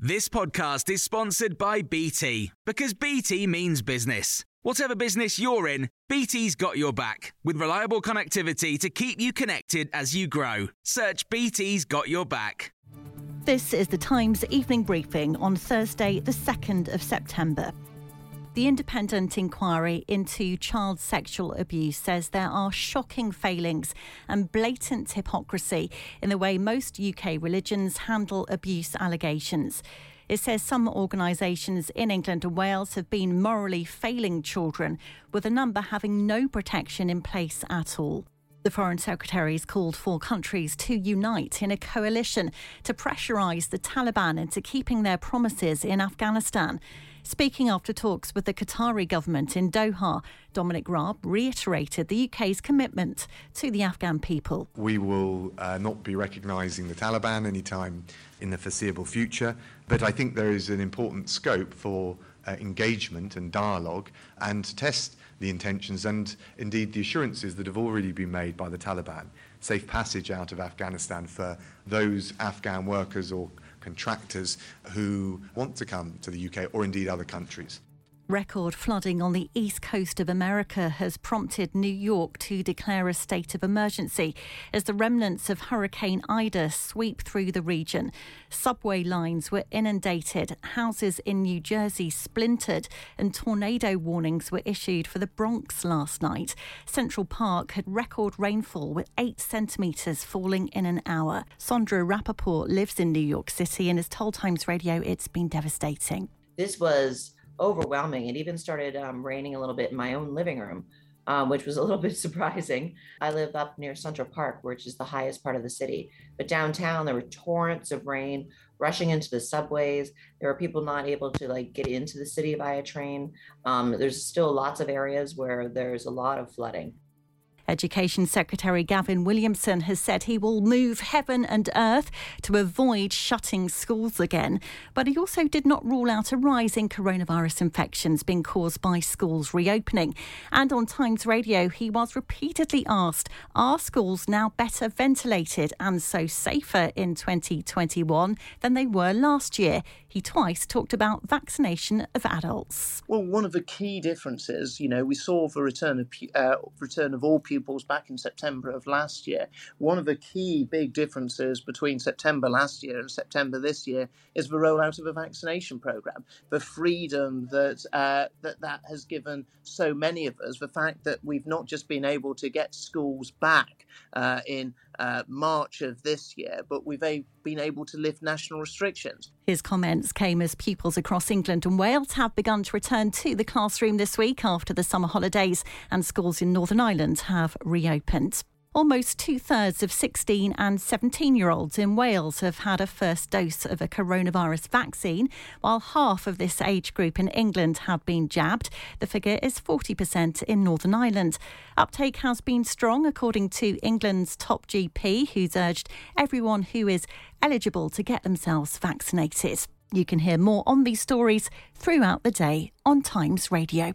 This podcast is sponsored by BT because BT means business. Whatever business you're in, BT's got your back with reliable connectivity to keep you connected as you grow. Search BT's got your back. This is the Times evening briefing on Thursday, the 2nd of September. The independent inquiry into child sexual abuse says there are shocking failings and blatant hypocrisy in the way most UK religions handle abuse allegations. It says some organisations in England and Wales have been morally failing children, with a number having no protection in place at all. The Foreign Secretary has called for countries to unite in a coalition to pressurise the Taliban into keeping their promises in Afghanistan. Speaking after talks with the Qatari government in Doha, Dominic Raab reiterated the UK's commitment to the Afghan people. We will uh, not be recognising the Taliban anytime in the foreseeable future, but I think there is an important scope for uh, engagement and dialogue and to test the intentions and indeed the assurances that have already been made by the Taliban. Safe passage out of Afghanistan for those Afghan workers or contractors who want to come to the UK or indeed other countries. Record flooding on the east coast of America has prompted New York to declare a state of emergency as the remnants of Hurricane Ida sweep through the region. Subway lines were inundated, houses in New Jersey splintered, and tornado warnings were issued for the Bronx last night. Central Park had record rainfall with eight centimetres falling in an hour. Sandra Rappaport lives in New York City and has told Times Radio it's been devastating. This was overwhelming. It even started um, raining a little bit in my own living room, um, which was a little bit surprising. I live up near Central Park, which is the highest part of the city. But downtown, there were torrents of rain rushing into the subways. There were people not able to like get into the city via train. Um, there's still lots of areas where there's a lot of flooding. Education Secretary Gavin Williamson has said he will move heaven and earth to avoid shutting schools again. But he also did not rule out a rise in coronavirus infections being caused by schools reopening. And on Times Radio, he was repeatedly asked Are schools now better ventilated and so safer in 2021 than they were last year? He twice talked about vaccination of adults. Well, one of the key differences, you know, we saw the return of uh, return of all pupils back in September of last year. One of the key big differences between September last year and September this year is the rollout of a vaccination program. The freedom that uh, that that has given so many of us. The fact that we've not just been able to get schools back uh, in uh, March of this year, but we've a- been able to lift national restrictions. His comments came as pupils across England and Wales have begun to return to the classroom this week after the summer holidays, and schools in Northern Ireland have reopened. Almost two thirds of 16 and 17 year olds in Wales have had a first dose of a coronavirus vaccine, while half of this age group in England have been jabbed. The figure is 40% in Northern Ireland. Uptake has been strong, according to England's top GP, who's urged everyone who is eligible to get themselves vaccinated. You can hear more on these stories throughout the day on Times Radio.